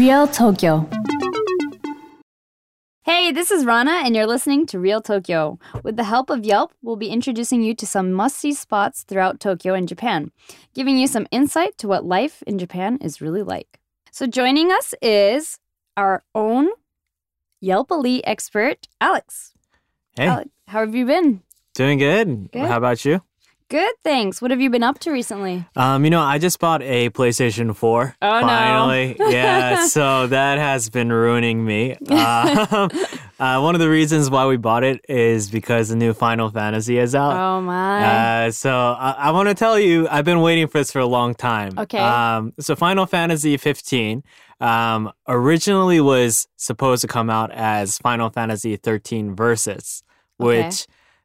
Real Tokyo. Hey, this is Rana, and you're listening to Real Tokyo. With the help of Yelp, we'll be introducing you to some must see spots throughout Tokyo and Japan, giving you some insight to what life in Japan is really like. So, joining us is our own Yelp Elite expert, Alex. Hey, Alex, how have you been? doing good. Good. How about you? Good, thanks. What have you been up to recently? Um, you know, I just bought a PlayStation 4. Oh, no. finally. yeah, so that has been ruining me. Uh, uh, one of the reasons why we bought it is because the new Final Fantasy is out. Oh, my. Uh, so I, I want to tell you, I've been waiting for this for a long time. Okay. Um, so Final Fantasy 15 um, originally was supposed to come out as Final Fantasy 13 Versus, Okay.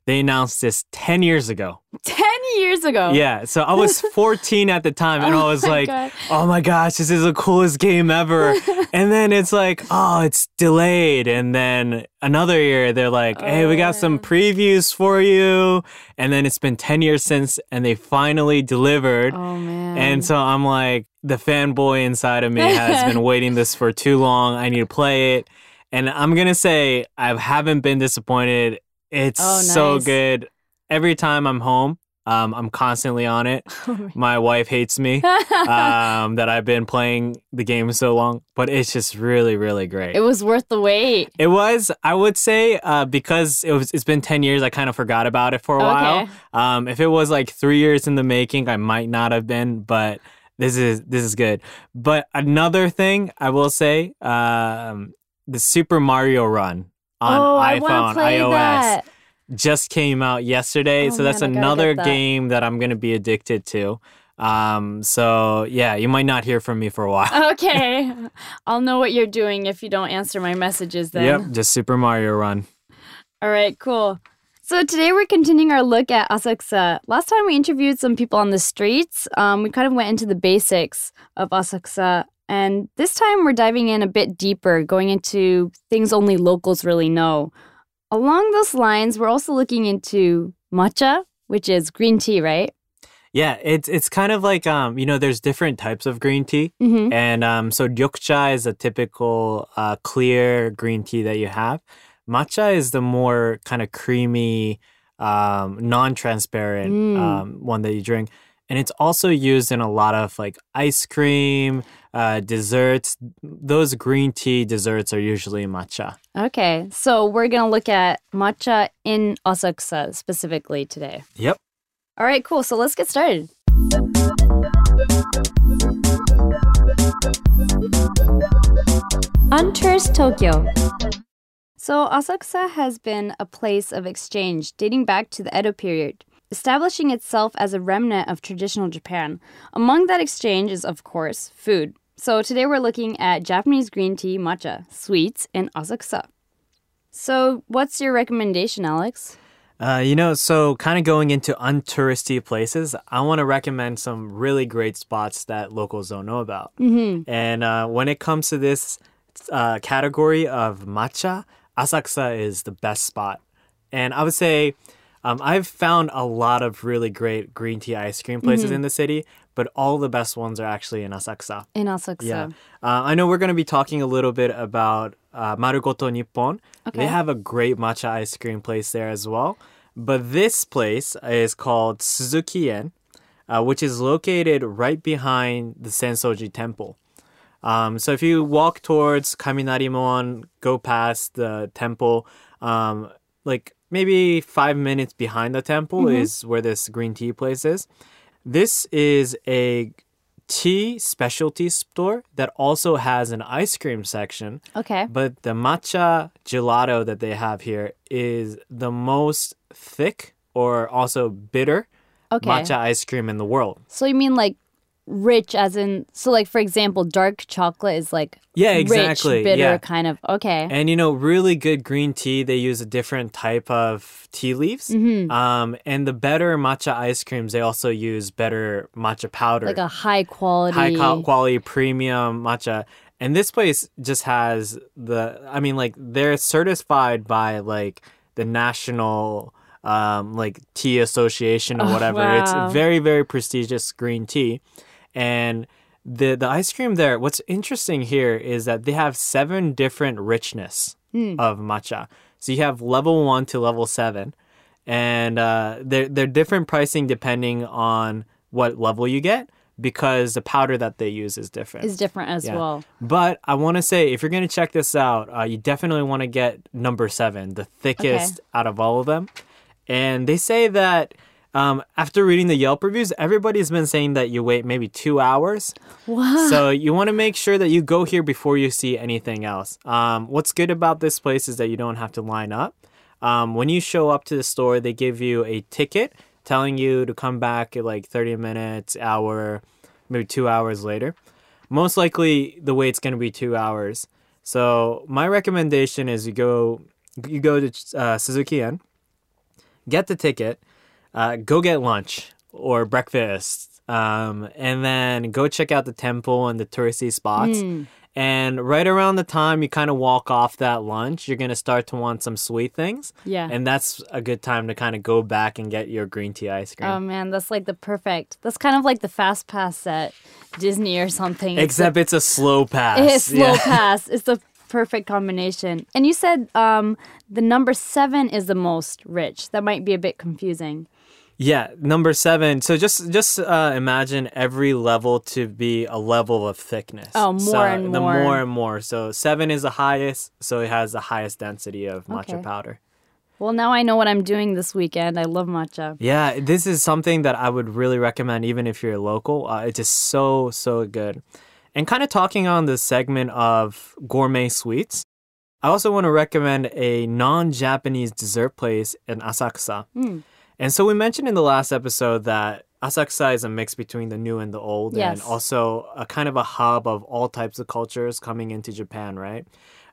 They announced this 10 years ago. 10 years ago. Yeah, so I was 14 at the time, and I Oh was like, God. "Oh my gosh, this is the coolest game ever!" and then it's like, "Oh, it's delayed." And then another year, they're like, "Hey, we got some oh. previews for you." And then it's been 10 years since, and they finally delivered. Oh, man. And so I'm like, the fanboy inside of me has been waiting this for too long. I need to play it. And I'm going to say, I haven't been disappointed. It's Oh, so good. Every time I'm home, um, I'm constantly on it. Oh, My wife hates me um, that I've been playing the game so long, but it's just really, really great. it was worth the wait. It was, I would say, uh, because it was. It's been ten years. I kind of forgot about it for a while. Um, if it was like three years in the making, I might not have been. But this is this is good. But another thing I will say, um, the Super Mario Run on oh, iPhone, iOS that. just came out yesterday. Oh, so that's man, another that. game that I'm gonna be addicted to. Um, so yeah, you might not hear from me for a while. Okay. I'll know what you're doing if you don't answer my messages then. Yep, just Super Mario Run. All right, cool. So today we're continuing our look at Asakusa. Last time we interviewed some people on the streets. Um, we kind of went into the basics of Asakusa. And this time we're diving in a bit deeper, going into things only locals really know. Along those lines, we're also looking into matcha, which is green tea, right? Yeah, it's it's kind of like um, you know, there's different types of green tea. Mm-hmm. And um, so ryokucha is a typical uh, clear green tea that you have. Matcha is the more kind of creamy, um, non-transparent Mm. um, one that you drink, and it's also used in a lot of like ice cream, uh, desserts. Those green tea desserts are usually matcha. Okay, so we're to look at matcha in Asakusa specifically today. Yep. All right, cool. So let's get started. Untours Tokyo. So, Asakusa has been a place of exchange dating back to the Edo period, establishing itself as a remnant of traditional Japan. Among that exchange is, of course, food. So, today we're looking at Japanese green tea matcha, sweets in Asakusa. So, what's your recommendation, Alex? Uh, you know, so kind of going into untouristy places, I want to recommend some really great spots that locals don't know about. Mm-hmm. And uh, when it comes to this uh, category of matcha, Asakusa is the best spot. And I would say um, I've found a lot of really great green tea ice cream places in the city, but all the best ones are actually in Asakusa. In Asakusa. Yeah. Uh, I know we're going to be talking a little bit about uh, Marugoto Nippon. Okay. They have a great matcha ice cream place there as well. But this place is called Suzuki-en, uh, which is located right behind the Sensoji Temple. Um, so if you walk towards Kaminarimon, go past the temple, um, like maybe five minutes behind the temple is where this green tea place is. This is a tea specialty store that also has an ice cream section. Okay. But the matcha gelato that they have here is the most thick or also bitter Okay. matcha ice cream in the world. So, you mean like rich, as in, so like, for example, dark chocolate is like Yeah, exactly. rich, bitter yeah. kind of. Okay. And you know, really good green tea, they use a different type of tea leaves. Mm-hmm. Um, and the better matcha ice creams, they also use better matcha powder. like a high quality. high qual- quality premium matcha. And this place just has the, I mean, like they're certified by like the national, um, like tea association or Oh, whatever. wow. It's very, very prestigious green tea. And the, the ice cream there, what's interesting here is that they have seven different richness of matcha. So you have level one to level seven and uh, they're they're different pricing depending on what level you get because the powder that they use is different. Is different as Yeah. well. But I want to say if you're gonna check this out, uh, you definitely want to get number seven, the thickest out of all of them. And they say that um, after reading the Yelp reviews, everybody's been saying that you wait maybe two hours. Wow. So you want to make sure that you go here before you see anything else. Um, what's good about this place is that you don't have to line up. Um, when you show up to the store, they give you a ticket telling you to come back at like 30 minutes, hour, maybe two hours later. Most likely, the wait's going to be two hours. So my recommendation is you go you go to uh, Suzuki-en, get the ticket, uh, go get lunch or breakfast, um, and then go check out the temple and the touristy spots. And right around the time you kind of walk off that lunch, you're gonna start to want some sweet things. Yeah. And that's a good time to kind of go back and get your green tea ice cream. Oh man, that's like the perfect. That's kind of like the fast pass at Disney or something. Except it's a slow pass. it's slow Yeah. pass. It's the perfect combination. And you said um, the number seven is the most rich. That might be a bit confusing. Yeah, number seven. So just just uh, imagine every level to be a level of thickness. Oh, more So and the more. more and more. So seven is the highest, so it has the highest density of matcha Okay. powder. Well, now I know what I'm doing this weekend. I love matcha. Yeah, this is something that I would really recommend, even if you're local. Uh, it's just so so good. And kind of talking on the segment of gourmet sweets, I also want to recommend a non-Japanese dessert place in Asakusa. And so we mentioned in the last episode that Asakusa is a mix between the new and the old, and also a kind of a hub of all types of cultures coming into Japan, right?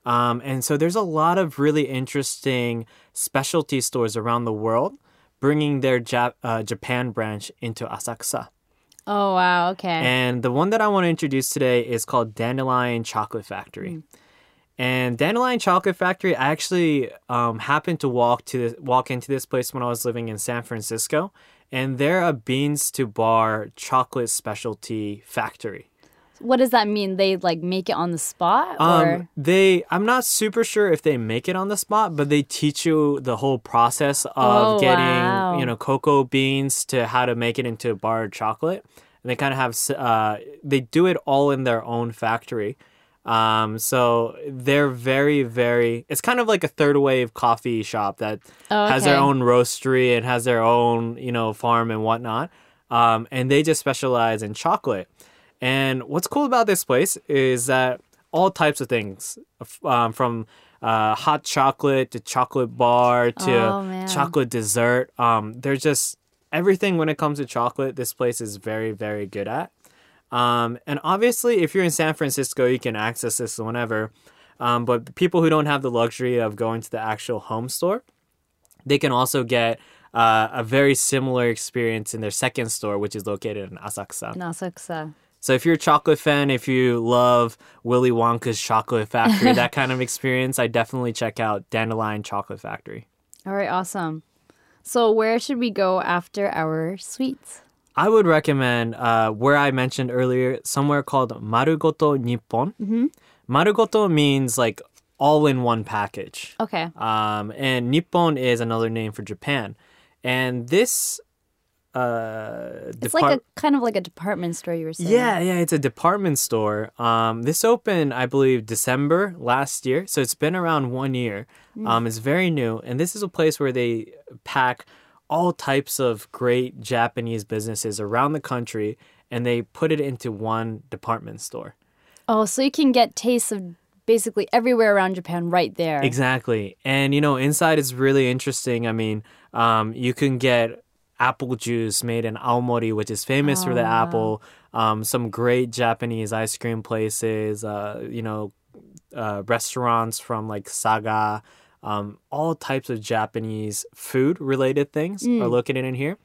Um, and so there's a lot of really interesting specialty stores around the world bringing their Jap- uh, Japan branch into Asakusa. Oh wow. Okay. And the one that I want to introduce today is called Dandelion Chocolate Factory. And Dandelion Chocolate Factory, I actually um, happened to walk to this, walk into this place when I was living in San Francisco, and they're a beans to bar chocolate specialty factory. what does that mean? They like make it on the spot, Um, or they, I'm not super sure if they make it on the spot, but they teach you the whole process of Oh, getting, wow. you know, cocoa beans to how to make it into barred chocolate. And they kind of have, uh, they do it all in their own factory. Um, so they're very, very, it's kind of like a third wave coffee shop that Oh, has their own roastery and has their own, you know, farm and whatnot. Um, and they just specialize in chocolate. And what's cool about this place is that all types of things, um, from uh, hot chocolate to chocolate bar to Oh, chocolate dessert, Um, they're just everything when it comes to chocolate. This place is very, very good at. Um, and obviously, if you're in San Francisco, you can access this whenever. Um, but people who don't have the luxury of going to the actual home store, they can also get uh, a very similar experience in their second store, which is located in Asakusa. Nasakusa. So if you're a chocolate fan, if you love Willy Wonka's Chocolate Factory, that kind of experience, I definitely check out Dandelion Chocolate Factory. All right, awesome. So where should we go after our sweets? I would recommend uh, where I mentioned earlier, somewhere called Marugoto Nippon. Mm-hmm. Marugoto means like all in one package. Okay. Um, and Nippon is another name for Japan. And this uh, It's depart- like a kind of like a department store you were saying. Yeah, yeah, it's a department store. Um, this opened, I believe, December last year, so it's been around one year. Um, it's very new, and this is a place where they pack all types of great Japanese businesses around the country, and they put it into one department store. Oh, so you can get tastes of basically everywhere around Japan right there. Exactly. And, you know, inside is really interesting. I mean, um, you can get apple juice made in Aomori, which is famous for the apple. Um, some great Japanese ice cream places, uh, you know, uh, restaurants from like Saga. Um, all types of Japanese food related things are located in here.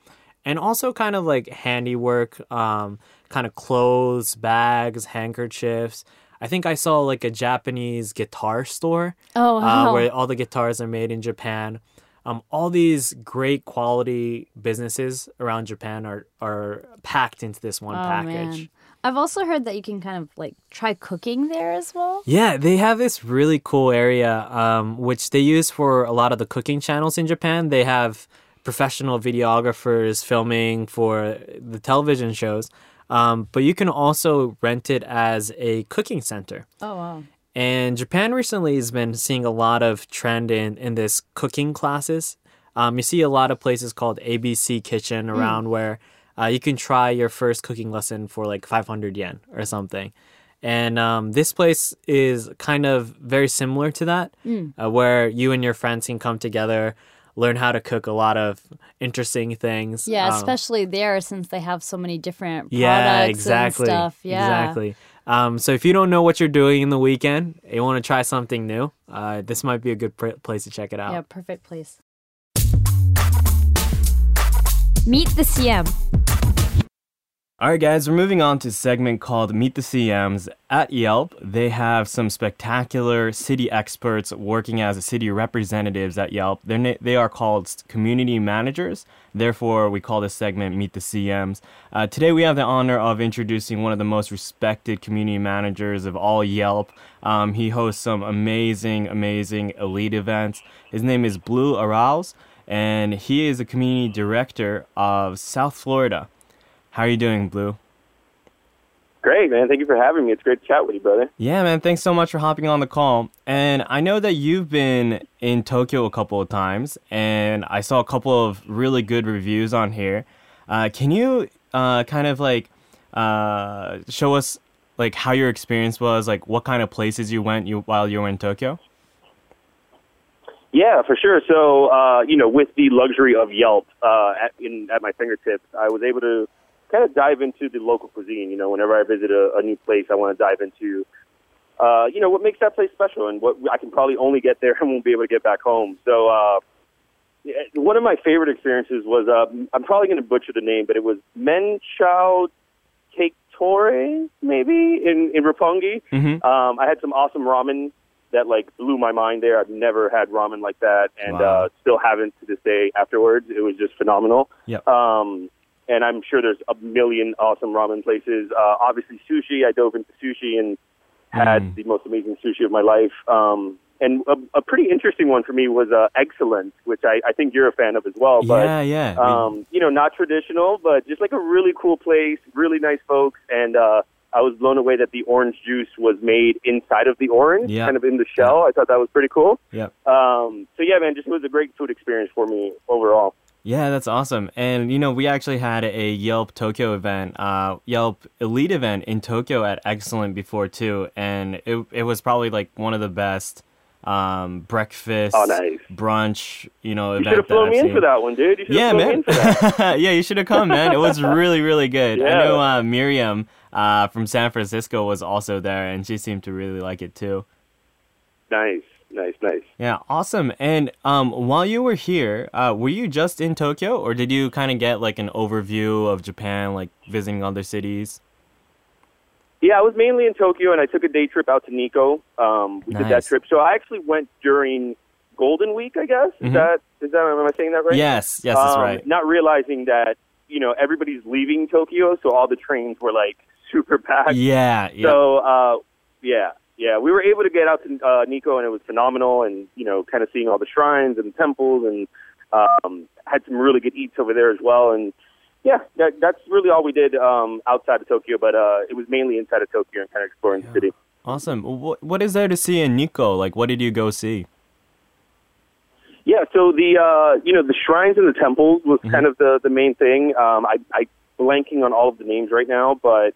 And also kind of like handiwork, um, kind of clothes, bags, handkerchiefs. I think I saw like a Japanese guitar store Oh, uh, where all the guitars are made in Japan. Um, all these great quality businesses around Japan are are packed into this one oh, package. man. I've also heard that you can kind of like try cooking there as well. Yeah, they have this really cool area, um, which they use for a lot of the cooking channels in Japan. They have professional videographers filming for the television shows, um, but you can also rent it as a cooking center. Oh, wow. And Japan recently has been seeing a lot of trend in, in this cooking classes. Um, you see a lot of places called ABC Kitchen around where uh, you can try your first cooking lesson for like 500 yen or something. And um, this place is kind of very similar to that, uh, where you and your friends can come together, learn how to cook a lot of interesting things. Yeah, Um, especially there since they have so many different products yeah, exactly. and stuff. Yeah. Exactly. Um, so if you don't know what you're doing in the weekend, you want to try something new, uh, this might be a good pr- place to check it out. Yeah, perfect place. Meet the CM. All right, guys, we're moving on to a segment called Meet the CMs. At Yelp, they have some spectacular city experts working as city representatives at Yelp. They're na- they are called community managers. Therefore, we call this segment Meet the CMs. Uh, today, we have the honor of introducing one of the most respected community managers of all Yelp. Um, he hosts some amazing, amazing elite events. His name is Blue Arouse, and he is a community director of South Florida. How are you doing, Blue? Great, man. Thank you for having me. It's great to chat with you, brother. Yeah, man. Thanks so much for hopping on the call. And I know that you've been in Tokyo a couple of times, and I saw a couple of really good reviews on here. Uh, can you uh, kind of like uh, show us like how your experience was, like what kind of places you went you while you were in Tokyo? Yeah, for sure. So, uh, you know, with the luxury of Yelp uh, at, in, at my fingertips, I was able to kind of dive into the local cuisine. You know, whenever I visit a, a new place, I want to dive into, uh, you know, what makes that place special and what I can probably only get there and won't be able to get back home. So, uh, one of my favorite experiences was, uh, I'm probably going to butcher the name, but it was Men Chao Cake Tore, maybe, in, in Roppongi. Mm-hmm. Um, I had some awesome ramen that like blew my mind there. I've never had ramen like that, and Wow. uh, still haven't to this day. Afterwards, it was just phenomenal. Yep. Um, and I'm sure there's a million awesome ramen places. Uh, obviously, sushi. I dove into sushi and had Mm. the most amazing sushi of my life. Um, and a, a pretty interesting one for me was uh, Eggcellent, which I, I think you're a fan of as well. But yeah, yeah. Um, you know, not traditional, but just like a really cool place, really nice folks, and uh, I was blown away that the orange juice was made inside of the orange, Yeah. kind of in the shell. I thought that was pretty cool. Yeah. Um, so yeah, man, just was a great food experience for me overall. Yeah, that's awesome. And you know, we actually had a Yelp Tokyo event, uh, Yelp Elite event in Tokyo at Eggcellent before too, and it it was probably like one of the best um, breakfast, Oh, nice. brunch, you know, You event should have flown me in for that one, dude. Yeah, have flown me man. in for that. yeah, you should have come, man. It was really, really good. I know uh, Miriam uh, from San Francisco was also there, and she seemed to really like it too. nice, nice, nice. Yeah, awesome. And um, while you were here, uh, were you just in Tokyo, or did you kind of get like an overview of Japan, like visiting other cities? Yeah, I was mainly in Tokyo, and I took a day trip out to Nikko. Um, we did that trip. So I actually went during Golden Week, I guess. Is Mhm. that is that am I saying that right? Yes, yes, that's um, right. Not realizing that you know everybody's leaving Tokyo, so all the trains were like super packed. Yeah, yeah. So uh, yeah, yeah, we were able to get out to uh, Nikko, and it was phenomenal. And you know, kind of seeing all the shrines and temples, and um, had some really good eats over there as well. And yeah, that, that's really all we did um, outside of Tokyo, but uh, it was mainly inside of Tokyo and kind of exploring the city. awesome. What what is there to see in Nikko? Like, what did you go see? Yeah, so the uh, you know the shrines and the temples was kind of the the main thing. Um, I I blanking on all of the names right now, but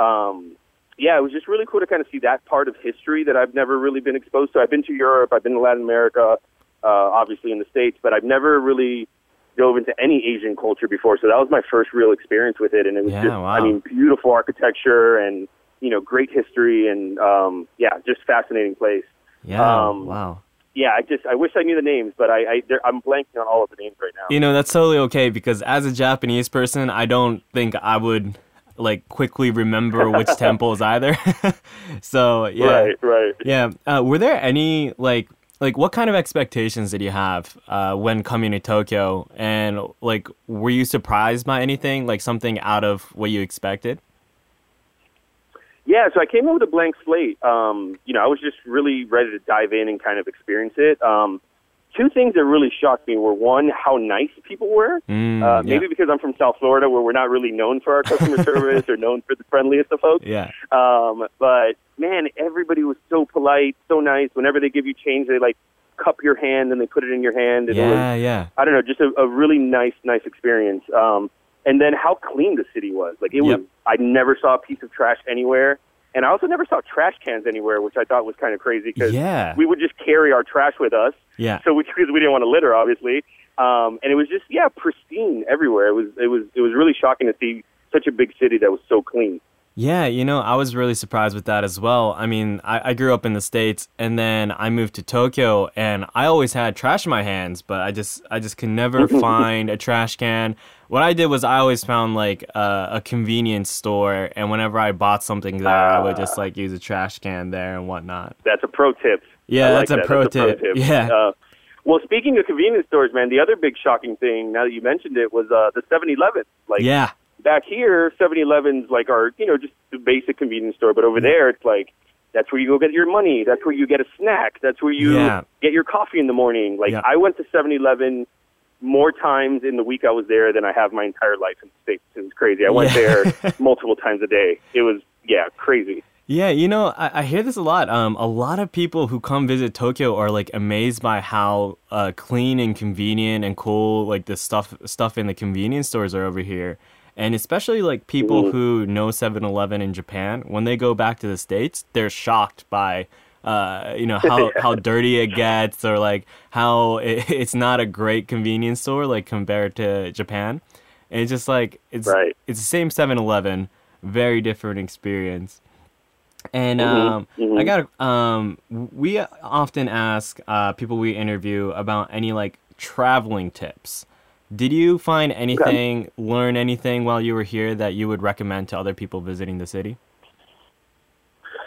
um, yeah, it was just really cool to kind of see that part of history that I've never really been exposed to. I've been to Europe, I've been to Latin America, uh, obviously in the states, but I've never really dove into any Asian culture before. So that was my first real experience with it, and it was Yeah, just wow. I mean beautiful architecture and you know great history and um, yeah, just fascinating place. Yeah, Um, wow. Yeah, I just I wish I knew the names, but I, I I'm blanking on all of the names right now. You know, that's totally okay because as a Japanese person, I don't think I would like quickly remember which temples either. so yeah, Right, right. yeah. Uh, were there any like like what kind of expectations did you have uh, when coming to Tokyo? And like, were you surprised by anything? Like something out of what you expected? Yeah, so I came in with a blank slate. Um, you know, I was just really ready to dive in and kind of experience it. Um, two things that really shocked me were one, how nice people were. Mm, uh, yeah. maybe because I'm from South Florida, where we're not really known for our customer service or known for the friendliest of folks. Yeah. Um, but man, everybody was so polite, so nice. Whenever they give you change, they like cup your hand and they put it in your hand. And it was, Yeah, yeah. I don't know, just a, a really nice, nice experience. Um, and then how clean the city was. Like it was, I never saw a piece of trash anywhere. And I also never saw trash cans anywhere, which I thought was kind of crazy because Yeah. we would just carry our trash with us. Yeah. So which because we didn't want to litter, obviously. Um, and it was just yeah, pristine everywhere. It was it was it was really shocking to see such a big city that was so clean. Yeah, you know, I was really surprised with that as well. I mean, I, I grew up in the States and then I moved to Tokyo and I always had trash in my hands, but I just I just could never find a trash can. What I did was I always found like uh, a convenience store and whenever I bought something there, I would just like use a trash can there and whatnot. That's a pro tip. Yeah, like that's a that. pro That's tip. Yeah. Uh, well, speaking of convenience stores, man, the other big shocking thing now that you mentioned it was uh, the 7-Eleven. Like yeah. Back here, 7-Elevens like our, you know just the basic convenience store, but over there it's like that's where you go get your money. That's where you get a snack. That's where you Yeah. get your coffee in the morning. Like Yeah. I went to 7-Eleven more times in the week I was there than I have my entire life in the states. It was crazy. I went Yeah. there multiple times a day. It was yeah crazy. Yeah, you know, I, I hear this a lot. Um, a lot of people who come visit Tokyo are like amazed by how uh, clean and convenient and cool like the stuff stuff in the convenience stores are over here. And especially like people who know 7-Eleven in Japan, when they go back to the states, they're shocked by uh, you know how how dirty it gets or like how it, it's not a great convenience store like compared to Japan. And it's just like it's Right. it's the same 7-Eleven, very different experience. And Mhm, um, mhm. I got um, we often ask uh, people we interview about any like traveling tips. Did you find anything, learn anything while you were here that you would recommend to other people visiting the city?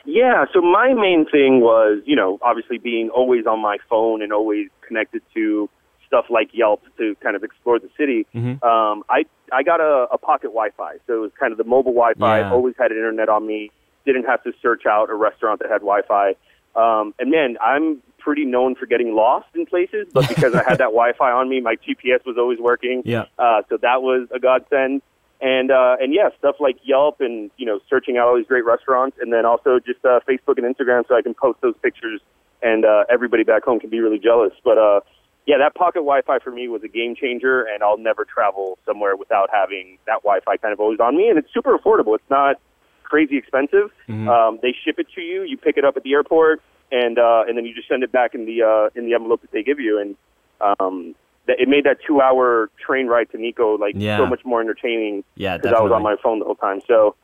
Yeah, so my main thing was, you know, obviously being always on my phone and always connected to stuff like Yelp to kind of explore the city. Mhm. Um, I I got a, a pocket Wi-Fi, so it was kind of the mobile Wi-Fi. Yeah. Always had internet on me. Didn't have to search out a restaurant that had Wi-Fi. Um, and man, I'm pretty known for getting lost in places, but because I had that Wi-Fi on me, my GPS was always working. Yeah. Uh, so that was a godsend. And uh, and yeah, stuff like Yelp and you know searching out all these great restaurants, and then also just uh, Facebook and Instagram, so I can post those pictures, and uh, everybody back home can be really jealous. But uh, yeah, that pocket Wi-Fi for me was a game changer, and I'll never travel somewhere without having that Wi-Fi kind of always on me. And it's super affordable. It's not crazy expensive. Mhm. Um, they ship it to you. You pick it up at the airport, and uh, and then you just send it back in the uh, in the envelope that they give you. And um, that it made that two-hour train ride to Nikko like Yeah. so much more entertaining Yeah, because I was on my phone the whole time. So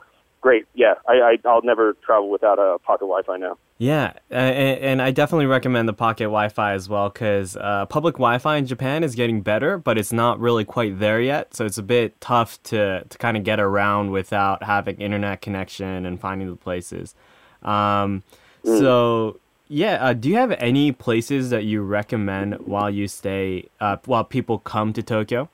great. Yeah, I, I I'll never travel without a pocket Wi-Fi now. Yeah, uh, and, and I definitely recommend the pocket Wi-Fi as well because uh, public Wi-Fi in Japan is getting better, but it's not really quite there yet. So it's a bit tough to to kind of get around without having internet connection and finding the places. Um, So yeah, uh, do you have any places that you recommend while you stay, uh, while people come to Tokyo?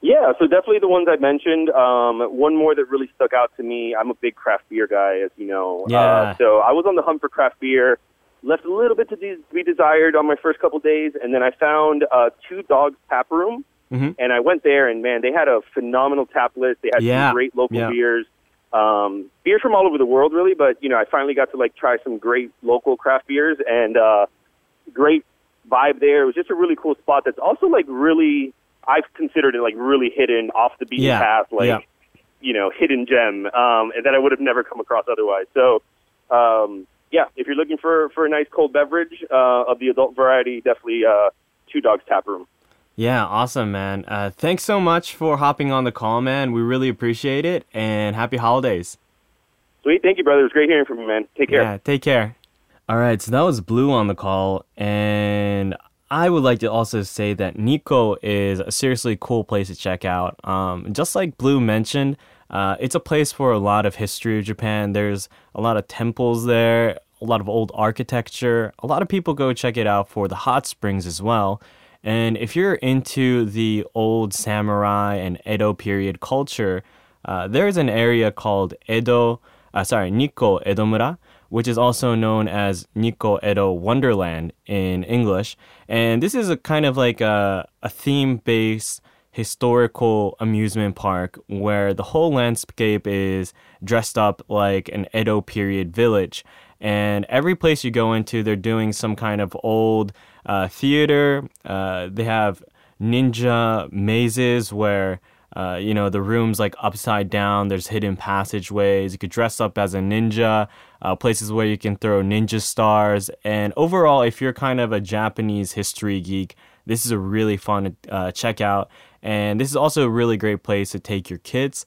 Yeah, so definitely the ones I mentioned. Um, one more that really stuck out to me. I'm a big craft beer guy, as you know. Yeah. Uh, so I was on the hunt for craft beer. Left a little bit to de- be desired on my first couple days, and then I found uh, Two Dogs Tap Room, Mhm. and I went there, and man, they had a phenomenal tap list. They had Yeah, some great local yeah. beers, um, beers from all over the world, really. But you know, I finally got to like try some great local craft beers, and uh, great vibe there. It was just a really cool spot. That's also like really, I've considered it like really hidden, off the beaten Yeah, path, like yeah. you know, hidden gem um, that I would have never come across otherwise. So, um, yeah, if you're looking for for a nice cold beverage uh, of the adult variety, definitely uh, Two Dogs Tap Room. Yeah, awesome, man. Uh, thanks so much for hopping on the call, man. We really appreciate it, and happy holidays. Sweet, thank you, brother. It was great hearing from you, man. Take care. Yeah, take care. All right, so that was Blue on the call, and I would like to also say that Nikko is a seriously cool place to check out. Um, just like Blue mentioned, Uh, it's a place for a lot of history of Japan. There's a lot of temples there, a lot of old architecture. A lot of people go check it out for the hot springs as well. And if you're into the old samurai and Edo period culture, uh, there's an area called Edo, uh, sorry, Nikko Edomura, which is also known as Nikko Edo Wonderland in English. And this is a kind of like a, a theme based historical amusement park where the whole landscape is dressed up like an Edo period village. And every place you go into, they're doing some kind of old uh, theater. Uh, they have ninja mazes where uh, you know the rooms like upside down. There's hidden passageways. You could dress up as a ninja. Uh, places where you can throw ninja stars. And overall, if you're kind of a Japanese history geek, this is a really fun uh, check out. And this is also a really great place to take your kids.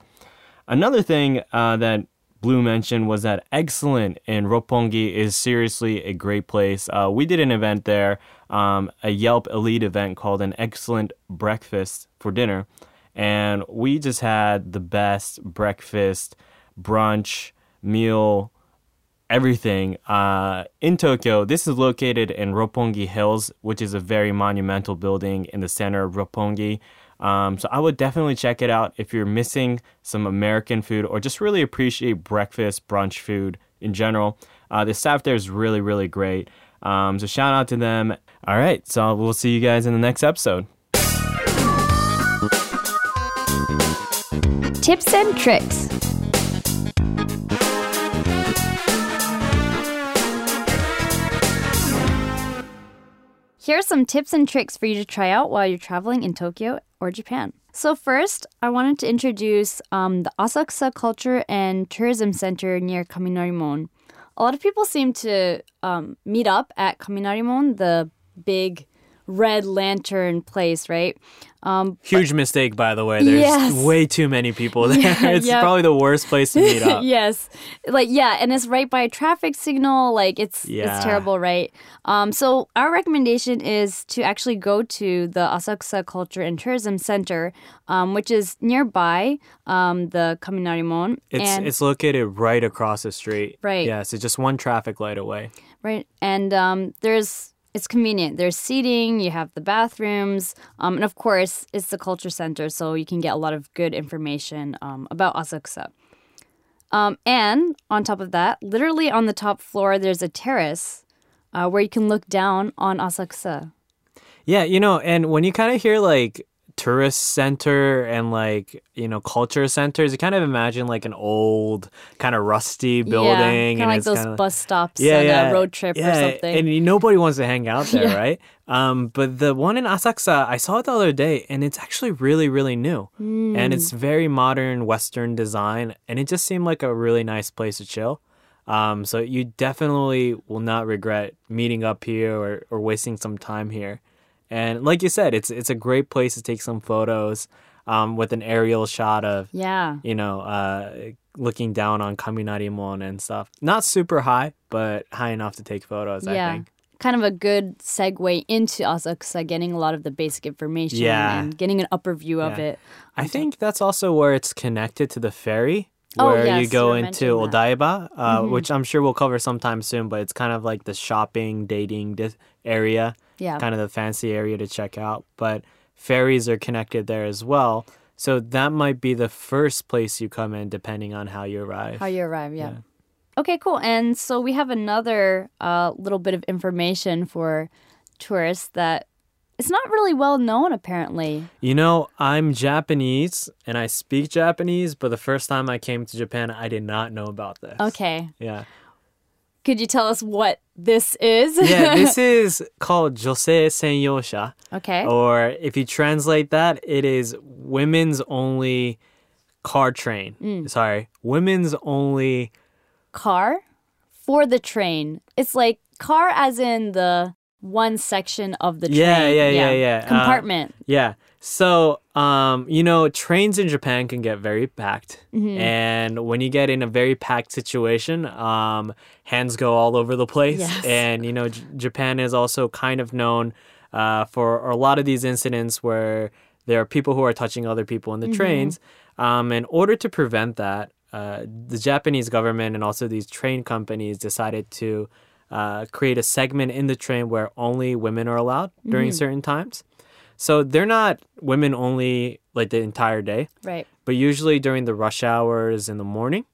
Another thing uh, that Blue mentioned was that Eggcellent in Roppongi is seriously a great place. Uh, we did an event there, um, a Yelp Elite event called an Eggcellent Breakfast for dinner. And we just had the best breakfast, brunch, meal, everything uh, in Tokyo. This is located in Roppongi Hills, which is a very monumental building in the center of Roppongi. Um, so I would definitely check it out if you're missing some American food or just really appreciate breakfast, brunch food in general. Uh, the staff there is really, really great. Um, so shout out to them. All right, so we'll see you guys in the next episode. Tips and tricks. Here are some tips and tricks for you to try out while you're traveling in Tokyo or Japan. So, first, I wanted to introduce um, the Asakusa Culture and Tourism Center near Kaminarimon. A lot of people seem to um, meet up at Kaminarimon, the big red lantern place, right? Um, Huge mistake, by the way. There's Yes. way too many people there. Yeah, it's yeah. probably the worst place to meet up. yes, like yeah, and it's right by a traffic signal. Like it's Yeah. it's terrible, right? Um, so our recommendation is to actually go to the Asakusa Culture and Tourism Center, um, which is nearby um, the Kaminarimon. It's and, it's located right across the street. Right. Yeah, so just one traffic light away. right, and um, there's it's convenient. There's seating, you have the bathrooms, um, and of course, it's the culture center, so you can get a lot of good information um, about Asakusa. Um, and on top of that, literally on the top floor, there's a terrace uh, where you can look down on Asakusa. Yeah, you know, and when you kind of hear like tourist center and like you know culture centers, you kind of imagine like an old kind of rusty building, yeah, and kind of like those kinda- bus stops yeah, on yeah, a road trip yeah, or something. and nobody wants to hang out there, Yeah. right? Um, but the one in Asakusa, I saw it the other day, and it's actually really, really new, Hmm. and it's very modern Western design, and it just seemed like a really nice place to chill. Um, so you definitely will not regret meeting up here or, or wasting some time here. And like you said, it's it's a great place to take some photos um, with an aerial shot of yeah. you know uh, looking down on Kaminarimon and stuff. Not super high, but high enough to take photos. I yeah. think. Kind of a good segue into Asakusa, getting a lot of the basic information Yeah. and getting an upper view of it. I think that's also where it's connected to the ferry. Oh, Where you yes, go you were into. Odaiba, uh, which I'm sure we'll cover sometime soon, but it's kind of like the shopping, dating area. Yeah. kind of the fancy area to check out. But ferries are connected there as well. So that might be the first place you come in, depending on how you arrive. How you arrive, yeah. Okay, cool. And so we have another uh, little bit of information for tourists that it's not really well known, apparently. You know, I'm Japanese and I speak Japanese, but the first time I came to Japan, I did not know about this. Okay. Yeah. Could you tell us what this is? Yeah, this is called Josei Senyosha. okay. Or if you translate that, it is women's only car train. Mm. Sorry, women's only. Car for the train. It's like car as in the one section of the train. Yeah, yeah, yeah, yeah. Uh, Compartment. Yeah. So, um, you know, trains in Japan can get very packed. Mm-hmm. And when you get in a very packed situation, um, hands go all over the place. Yes. And, you know, J- Japan is also kind of known uh, for a lot of these incidents where there are people who are touching other people in the trains. Um, in order to prevent that, uh, the Japanese government and also these train companies decided to uh, create a segment in the train where only women are allowed during certain times. So they're not women only like the entire day, Right. but usually during the rush hours in the morning.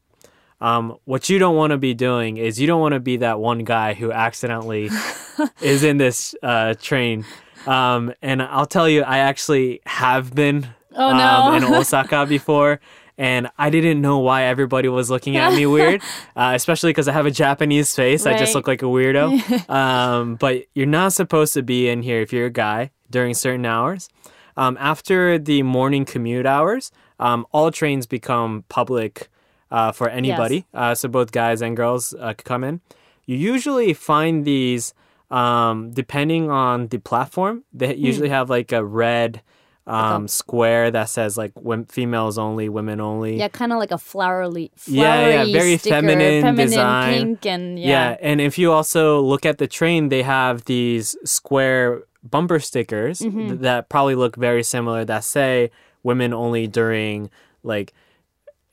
Um, what you don't want to be doing is you don't want to be that one guy who accidentally is in this uh, train. Um, and I'll tell you, I actually have been Oh, um, no. in Osaka before. And I didn't know why everybody was looking at me weird, uh, especially because I have a Japanese face. I just look like a weirdo. um, but you're not supposed to be in here if you're a guy during certain hours. Um, after the morning commute hours, um, all trains become public uh, for anybody. Uh, so both guys and girls uh, could come in. You usually find these, um, depending on the platform, they usually have like a red um, square that says like wom- females only, women only. Yeah, kind of like a flowery, Yeah, yeah, very sticker, feminine feminine design. pink, and Yeah. yeah, and if you also look at the train, they have these square bumper stickers Mm-hmm. th- that probably look very similar that say women only during like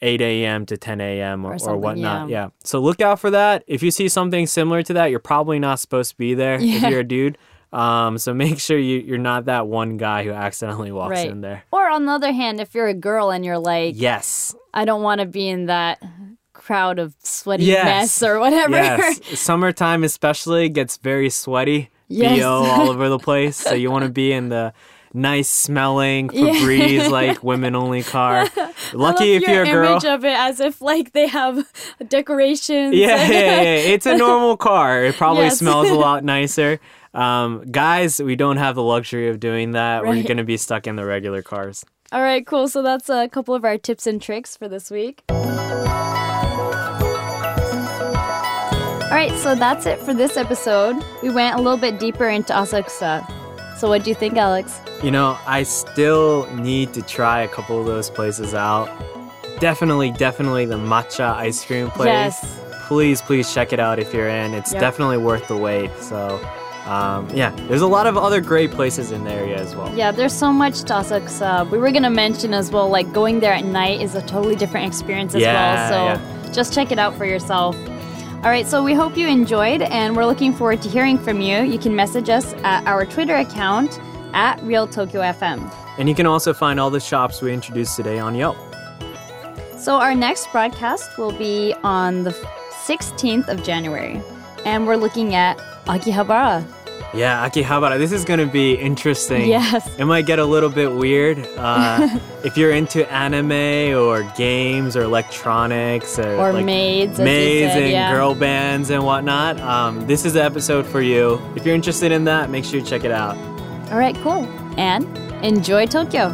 8 a.m. to 10 a.m. or, Or or, whatnot. yeah. Yeah. So look out for that. If you see something similar to that, you're probably not supposed to be there if you're a dude. Um, so make sure you, you're not that one guy who accidentally walks right. in there. Or on the other hand, if you're a girl and you're like, Yes. I don't want to be in that crowd of sweaty Yes. mess or whatever. Yes, summertime especially gets very sweaty. Yes. BO all over the place. So you want to be in the nice smelling Febreze like women only car. Lucky if you're a girl. image of it as if like they have decorations. Yeah, yeah, yeah. It's a normal car. It probably Yes. smells a lot nicer. Um, guys, we don't have the luxury of doing that. We're going to be stuck in the regular cars. All right, cool. So that's a couple of our tips and tricks for this week. All right, so that's it for this episode. We went a little bit deeper into Asakusa. So what do you think, Alex? You know, I still need to try a couple of those places out. Definitely, definitely the matcha ice cream place. Yes. Please, please check it out if you're in. It's Yep. definitely worth the wait. So, um, yeah, there's a lot of other great places in the area as well. Yeah, there's so much to Asakusa. We were gonna mention as well, like going there at night is a totally different experience as Yeah, well. So just check it out for yourself. All right, so we hope you enjoyed, and we're looking forward to hearing from you. You can message us at our Twitter account at Real Tokyo FM. And you can also find all the shops we introduced today on Yelp. So our next broadcast will be on the 16th of January, and we're looking at Akihabara. Yeah, Akihabara, this is going to be interesting. Yes. It might get a little bit weird. Uh, if you're into anime or games or electronics or, Or like maids, maids said, and yeah. girl bands and whatnot, um, this is the episode for you. If you're interested in that, make sure you check it out. All right, cool. And enjoy Tokyo.